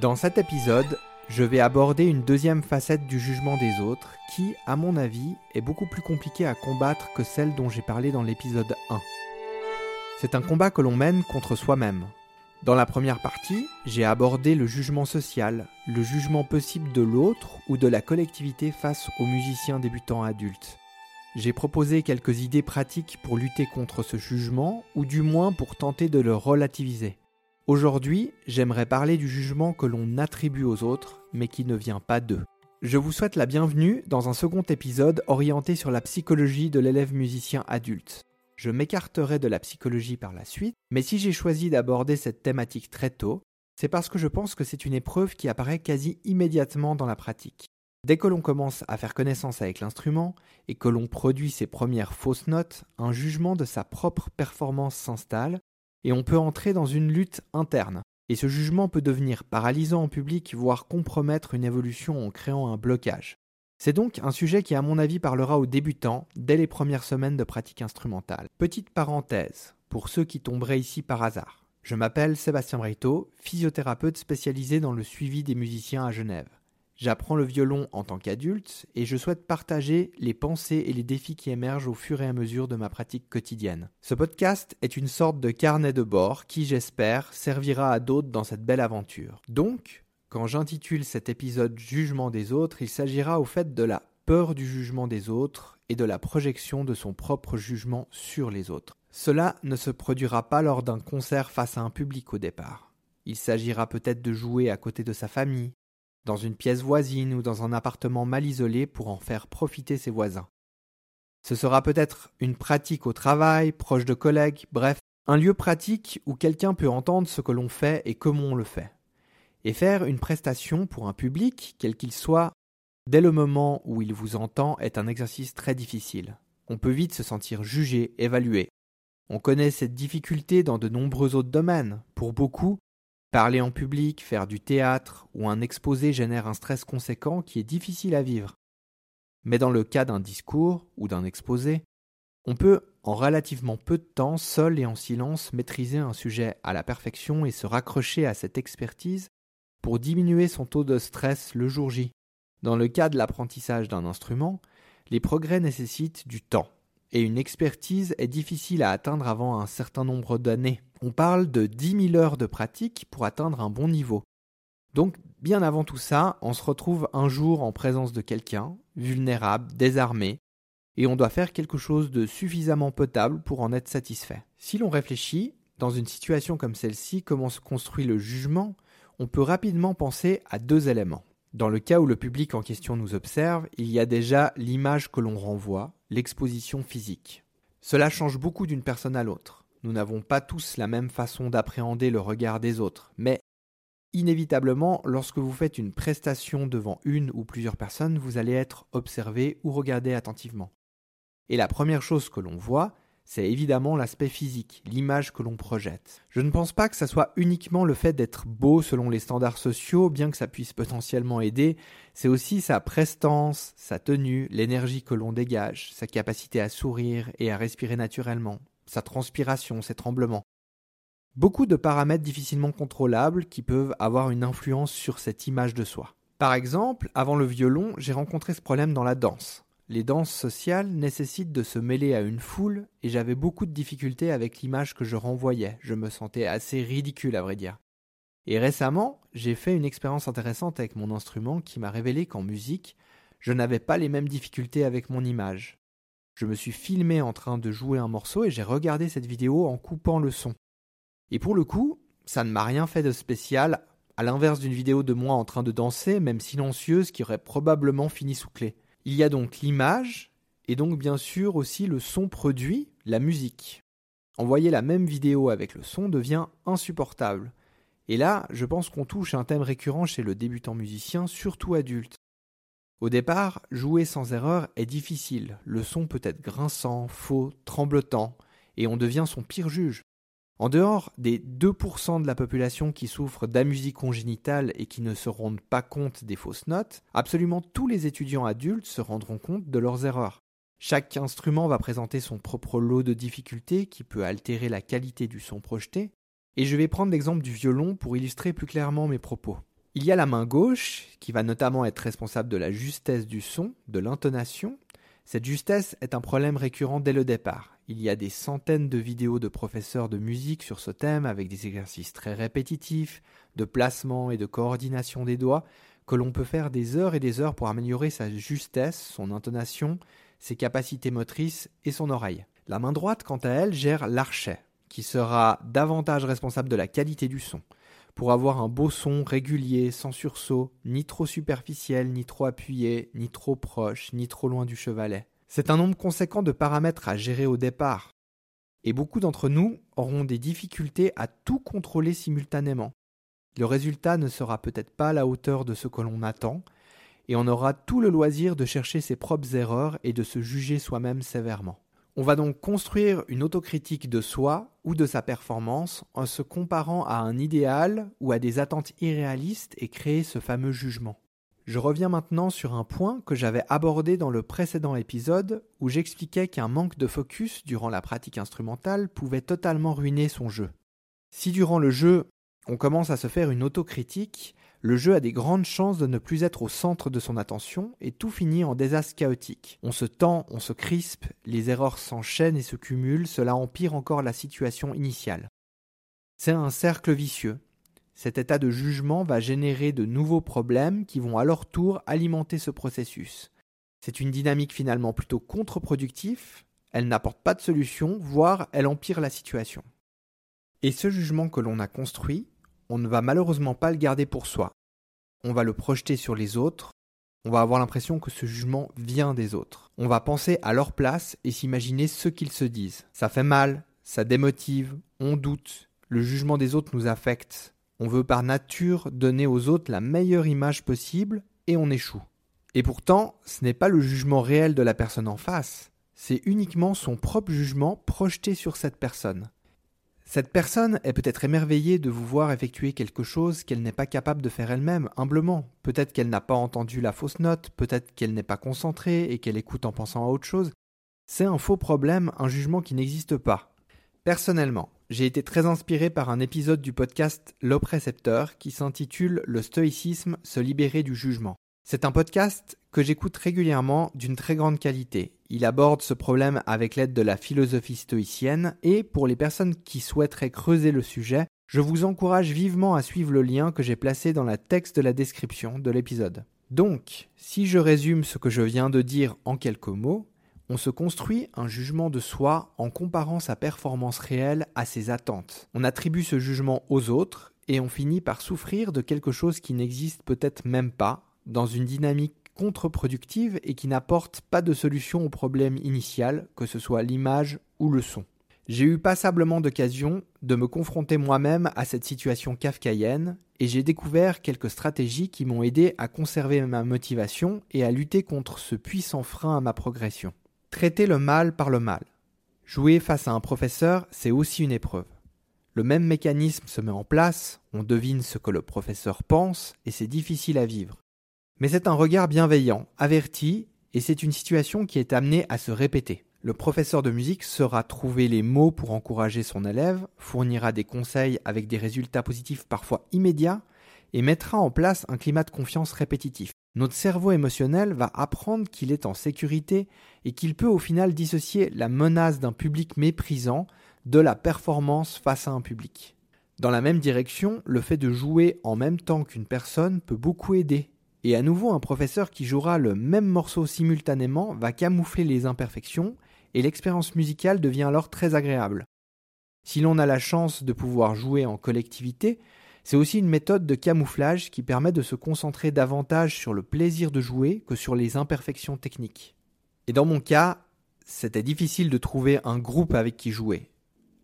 Dans cet épisode, je vais aborder une deuxième facette du jugement des autres qui, à mon avis, est beaucoup plus compliquée à combattre que celle dont j'ai parlé dans l'épisode 1. C'est un combat que l'on mène contre soi-même. Dans la première partie, j'ai abordé le jugement social, le jugement possible de l'autre ou de la collectivité face aux musiciens débutants adultes. J'ai proposé quelques idées pratiques pour lutter contre ce jugement, ou du moins pour tenter de le relativiser. Aujourd'hui, j'aimerais parler du jugement que l'on attribue aux autres, mais qui ne vient pas d'eux. Je vous souhaite la bienvenue dans un second épisode orienté sur la psychologie de l'élève musicien adulte. Je m'écarterai de la psychologie par la suite, mais si j'ai choisi d'aborder cette thématique très tôt, c'est parce que je pense que c'est une épreuve qui apparaît quasi immédiatement dans la pratique. Dès que l'on commence à faire connaissance avec l'instrument et que l'on produit ses premières fausses notes, un jugement de sa propre performance s'installe et on peut entrer dans une lutte interne. Et ce jugement peut devenir paralysant en public, voire compromettre une évolution en créant un blocage. C'est donc un sujet qui, à mon avis, parlera aux débutants dès les premières semaines de pratique instrumentale. Petite parenthèse, pour ceux qui tomberaient ici par hasard. Je m'appelle Sébastien Brito, physiothérapeute spécialisé dans le suivi des musiciens à Genève. J'apprends le violon en tant qu'adulte et je souhaite partager les pensées et les défis qui émergent au fur et à mesure de ma pratique quotidienne. Ce podcast est une sorte de carnet de bord qui, j'espère, servira à d'autres dans cette belle aventure. Donc, quand j'intitule cet épisode Jugement des autres, il s'agira au fait de la peur du jugement des autres et de la projection de son propre jugement sur les autres. Cela ne se produira pas lors d'un concert face à un public au départ. Il s'agira peut-être de jouer à côté de sa famille, dans une pièce voisine ou dans un appartement mal isolé pour en faire profiter ses voisins. Ce sera peut-être une pratique au travail, proche de collègues, bref, un lieu pratique où quelqu'un peut entendre ce que l'on fait et comment on le fait. Et faire une prestation pour un public, quel qu'il soit, dès le moment où il vous entend, est un exercice très difficile. On peut vite se sentir jugé, évalué. On connaît cette difficulté dans de nombreux autres domaines. Pour beaucoup, Parler en public, faire du théâtre ou un exposé génère un stress conséquent qui est difficile à vivre. Mais dans le cas d'un discours ou d'un exposé, on peut, en relativement peu de temps, seul et en silence, maîtriser un sujet à la perfection et se raccrocher à cette expertise pour diminuer son taux de stress le jour J. Dans le cas de l'apprentissage d'un instrument, les progrès nécessitent du temps et une expertise est difficile à atteindre avant un certain nombre d'années. On parle de 10 000 heures de pratique pour atteindre un bon niveau. Donc, bien avant tout ça, on se retrouve un jour en présence de quelqu'un, vulnérable, désarmé, et on doit faire quelque chose de suffisamment potable pour en être satisfait. Si l'on réfléchit, dans une situation comme celle-ci, comment se construit le jugement, on peut rapidement penser à deux éléments. Dans le cas où le public en question nous observe, il y a déjà l'image que l'on renvoie, l'exposition physique. Cela change beaucoup d'une personne à l'autre. Nous n'avons pas tous la même façon d'appréhender le regard des autres, mais inévitablement, lorsque vous faites une prestation devant une ou plusieurs personnes, vous allez être observé ou regardé attentivement. Et la première chose que l'on voit, c'est évidemment l'aspect physique, l'image que l'on projette. Je ne pense pas que ça soit uniquement le fait d'être beau selon les standards sociaux, bien que ça puisse potentiellement aider, c'est aussi sa prestance, sa tenue, l'énergie que l'on dégage, sa capacité à sourire et à respirer naturellement, sa transpiration, ses tremblements. Beaucoup de paramètres difficilement contrôlables qui peuvent avoir une influence sur cette image de soi. Par exemple, avant le violon, j'ai rencontré ce problème dans la danse. Les danses sociales nécessitent de se mêler à une foule et j'avais beaucoup de difficultés avec l'image que je renvoyais. Je me sentais assez ridicule à vrai dire. Et récemment, j'ai fait une expérience intéressante avec mon instrument qui m'a révélé qu'en musique, je n'avais pas les mêmes difficultés avec mon image. Je me suis filmé en train de jouer un morceau et j'ai regardé cette vidéo en coupant le son. Et pour le coup, ça ne m'a rien fait de spécial, à l'inverse d'une vidéo de moi en train de danser, même silencieuse, qui aurait probablement fini sous clé. Il y a donc l'image et donc bien sûr aussi le son produit, la musique. Envoyer la même vidéo avec le son devient insupportable. Et là, je pense qu'on touche un thème récurrent chez le débutant musicien, surtout adulte. Au départ, jouer sans erreur est difficile, le son peut être grinçant, faux, tremblotant, et on devient son pire juge. En dehors des 2% de la population qui souffrent d'amusie congénitale et qui ne se rendent pas compte des fausses notes, absolument tous les étudiants adultes se rendront compte de leurs erreurs. Chaque instrument va présenter son propre lot de difficultés qui peut altérer la qualité du son projeté, et je vais prendre l'exemple du violon pour illustrer plus clairement mes propos. Il y a la main gauche, qui va notamment être responsable de la justesse du son, de l'intonation. Cette justesse est un problème récurrent dès le départ. Il y a des centaines de vidéos de professeurs de musique sur ce thème avec des exercices très répétitifs, de placement et de coordination des doigts, que l'on peut faire des heures et des heures pour améliorer sa justesse, son intonation, ses capacités motrices et son oreille. La main droite, quant à elle, gère l'archet, qui sera davantage responsable de la qualité du son pour avoir un beau son régulier, sans sursaut, ni trop superficiel, ni trop appuyé, ni trop proche, ni trop loin du chevalet. C'est un nombre conséquent de paramètres à gérer au départ. Et beaucoup d'entre nous auront des difficultés à tout contrôler simultanément. Le résultat ne sera peut-être pas à la hauteur de ce que l'on attend, et on aura tout le loisir de chercher ses propres erreurs et de se juger soi-même sévèrement. On va donc construire une autocritique de soi ou de sa performance en se comparant à un idéal ou à des attentes irréalistes et créer ce fameux jugement. Je reviens maintenant sur un point que j'avais abordé dans le précédent épisode où j'expliquais qu'un manque de focus durant la pratique instrumentale pouvait totalement ruiner son jeu. Si durant le jeu on commence à se faire une autocritique, le jeu a des grandes chances de ne plus être au centre de son attention et tout finit en désastre chaotique. On se tend, on se crispe, les erreurs s'enchaînent et se cumulent, cela empire encore la situation initiale. C'est un cercle vicieux. Cet état de jugement va générer de nouveaux problèmes qui vont à leur tour alimenter ce processus. C'est une dynamique finalement plutôt contre-productive, elle n'apporte pas de solution, voire elle empire la situation. Et ce jugement que l'on a construit, on ne va malheureusement pas le garder pour soi. On va le projeter sur les autres, on va avoir l'impression que ce jugement vient des autres. On va penser à leur place et s'imaginer ce qu'ils se disent. Ça fait mal, ça démotive, on doute, le jugement des autres nous affecte. On veut par nature donner aux autres la meilleure image possible et on échoue. Et pourtant, ce n'est pas le jugement réel de la personne en face, c'est uniquement son propre jugement projeté sur cette personne. Cette personne est peut-être émerveillée de vous voir effectuer quelque chose qu'elle n'est pas capable de faire elle-même, humblement. Peut-être qu'elle n'a pas entendu la fausse note, peut-être qu'elle n'est pas concentrée et qu'elle écoute en pensant à autre chose. C'est un faux problème, un jugement qui n'existe pas. Personnellement, j'ai été très inspiré par un épisode du podcast L'Oprécepteur qui s'intitule Le stoïcisme, se libérer du jugement. C'est un podcast que j'écoute régulièrement d'une très grande qualité. Il aborde ce problème avec l'aide de la philosophie stoïcienne et pour les personnes qui souhaiteraient creuser le sujet, je vous encourage vivement à suivre le lien que j'ai placé dans la texte de la description de l'épisode. Donc, si je résume ce que je viens de dire en quelques mots, on se construit un jugement de soi en comparant sa performance réelle à ses attentes. On attribue ce jugement aux autres et on finit par souffrir de quelque chose qui n'existe peut-être même pas dans une dynamique contre-productive et qui n'apporte pas de solution au problème initial, que ce soit l'image ou le son. J'ai eu passablement d'occasion de me confronter moi-même à cette situation kafkaïenne et j'ai découvert quelques stratégies qui m'ont aidé à conserver ma motivation et à lutter contre ce puissant frein à ma progression. Traiter le mal par le mal. Jouer face à un professeur, c'est aussi une épreuve. Le même mécanisme se met en place, on devine ce que le professeur pense et c'est difficile à vivre. Mais c'est un regard bienveillant, averti, et c'est une situation qui est amenée à se répéter. Le professeur de musique saura trouver les mots pour encourager son élève, fournira des conseils avec des résultats positifs parfois immédiats, et mettra en place un climat de confiance répétitif. Notre cerveau émotionnel va apprendre qu'il est en sécurité et qu'il peut au final dissocier la menace d'un public méprisant de la performance face à un public. Dans la même direction, le fait de jouer en même temps qu'une personne peut beaucoup aider et à nouveau, un professeur qui jouera le même morceau simultanément va camoufler les imperfections, et l'expérience musicale devient alors très agréable. Si l'on a la chance de pouvoir jouer en collectivité, c'est aussi une méthode de camouflage qui permet de se concentrer davantage sur le plaisir de jouer que sur les imperfections techniques. Et dans mon cas, c'était difficile de trouver un groupe avec qui jouer.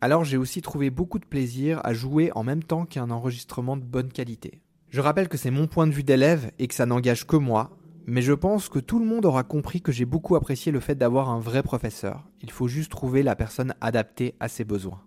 Alors j'ai aussi trouvé beaucoup de plaisir à jouer en même temps qu'un enregistrement de bonne qualité. Je rappelle que c'est mon point de vue d'élève et que ça n'engage que moi, mais je pense que tout le monde aura compris que j'ai beaucoup apprécié le fait d'avoir un vrai professeur. Il faut juste trouver la personne adaptée à ses besoins.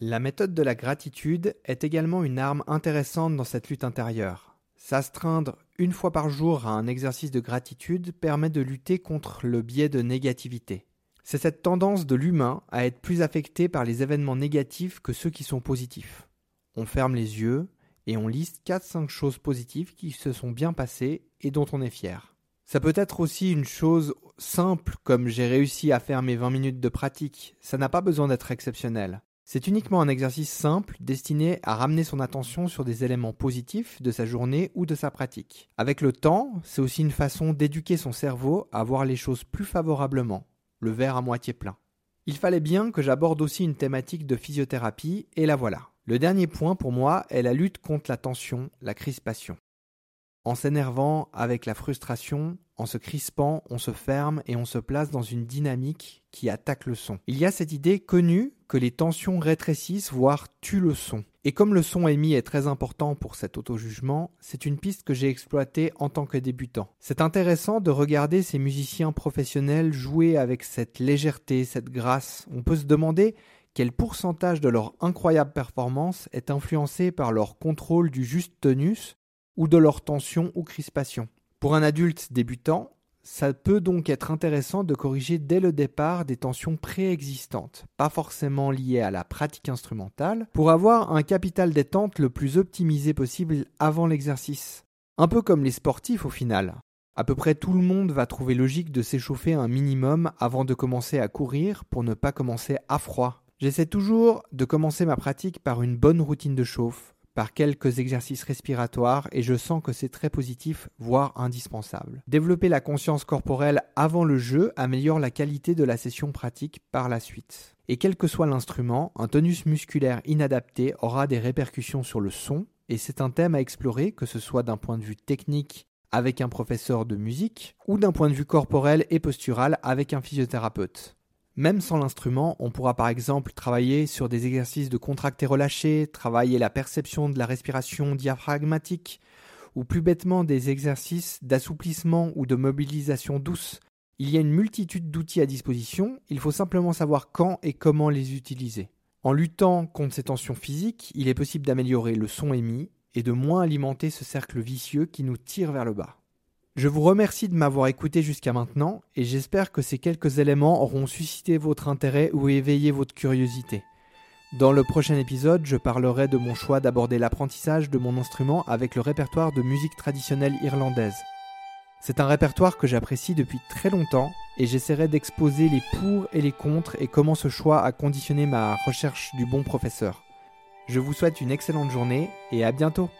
La méthode de la gratitude est également une arme intéressante dans cette lutte intérieure. S'astreindre une fois par jour à un exercice de gratitude permet de lutter contre le biais de négativité. C'est cette tendance de l'humain à être plus affecté par les événements négatifs que ceux qui sont positifs. On ferme les yeux et on liste 4-5 choses positives qui se sont bien passées et dont on est fier. Ça peut être aussi une chose simple comme j'ai réussi à faire mes 20 minutes de pratique, ça n'a pas besoin d'être exceptionnel. C'est uniquement un exercice simple destiné à ramener son attention sur des éléments positifs de sa journée ou de sa pratique. Avec le temps, c'est aussi une façon d'éduquer son cerveau à voir les choses plus favorablement, le verre à moitié plein. Il fallait bien que j'aborde aussi une thématique de physiothérapie, et la voilà. Le dernier point pour moi est la lutte contre la tension, la crispation. En s'énervant avec la frustration, en se crispant, on se ferme et on se place dans une dynamique qui attaque le son. Il y a cette idée connue que les tensions rétrécissent, voire tuent le son. Et comme le son émis est très important pour cet auto-jugement, c'est une piste que j'ai exploitée en tant que débutant. C'est intéressant de regarder ces musiciens professionnels jouer avec cette légèreté, cette grâce. On peut se demander quel pourcentage de leur incroyable performance est influencé par leur contrôle du juste tonus ou de leur tension ou crispation. Pour un adulte débutant, ça peut donc être intéressant de corriger dès le départ des tensions préexistantes, pas forcément liées à la pratique instrumentale, pour avoir un capital détente le plus optimisé possible avant l'exercice. Un peu comme les sportifs au final. À peu près tout le monde va trouver logique de s'échauffer un minimum avant de commencer à courir pour ne pas commencer à froid. J'essaie toujours de commencer ma pratique par une bonne routine de chauffe, par quelques exercices respiratoires et je sens que c'est très positif, voire indispensable. Développer la conscience corporelle avant le jeu améliore la qualité de la session pratique par la suite. Et quel que soit l'instrument, un tonus musculaire inadapté aura des répercussions sur le son, et c'est un thème à explorer, que ce soit d'un point de vue technique avec un professeur de musique, ou d'un point de vue corporel et postural avec un physiothérapeute. Même sans l'instrument, on pourra par exemple travailler sur des exercices de contracté relâché, travailler la perception de la respiration diaphragmatique, ou plus bêtement des exercices d'assouplissement ou de mobilisation douce. Il y a une multitude d'outils à disposition, il faut simplement savoir quand et comment les utiliser. En luttant contre ces tensions physiques, il est possible d'améliorer le son émis et de moins alimenter ce cercle vicieux qui nous tire vers le bas. Je vous remercie de m'avoir écouté jusqu'à maintenant et j'espère que ces quelques éléments auront suscité votre intérêt ou éveillé votre curiosité. Dans le prochain épisode, je parlerai de mon choix d'aborder l'apprentissage de mon instrument avec le répertoire de musique traditionnelle irlandaise. C'est un répertoire que j'apprécie depuis très longtemps et j'essaierai d'exposer les pour et les contre et comment ce choix a conditionné ma recherche du bon professeur. Je vous souhaite une excellente journée et à bientôt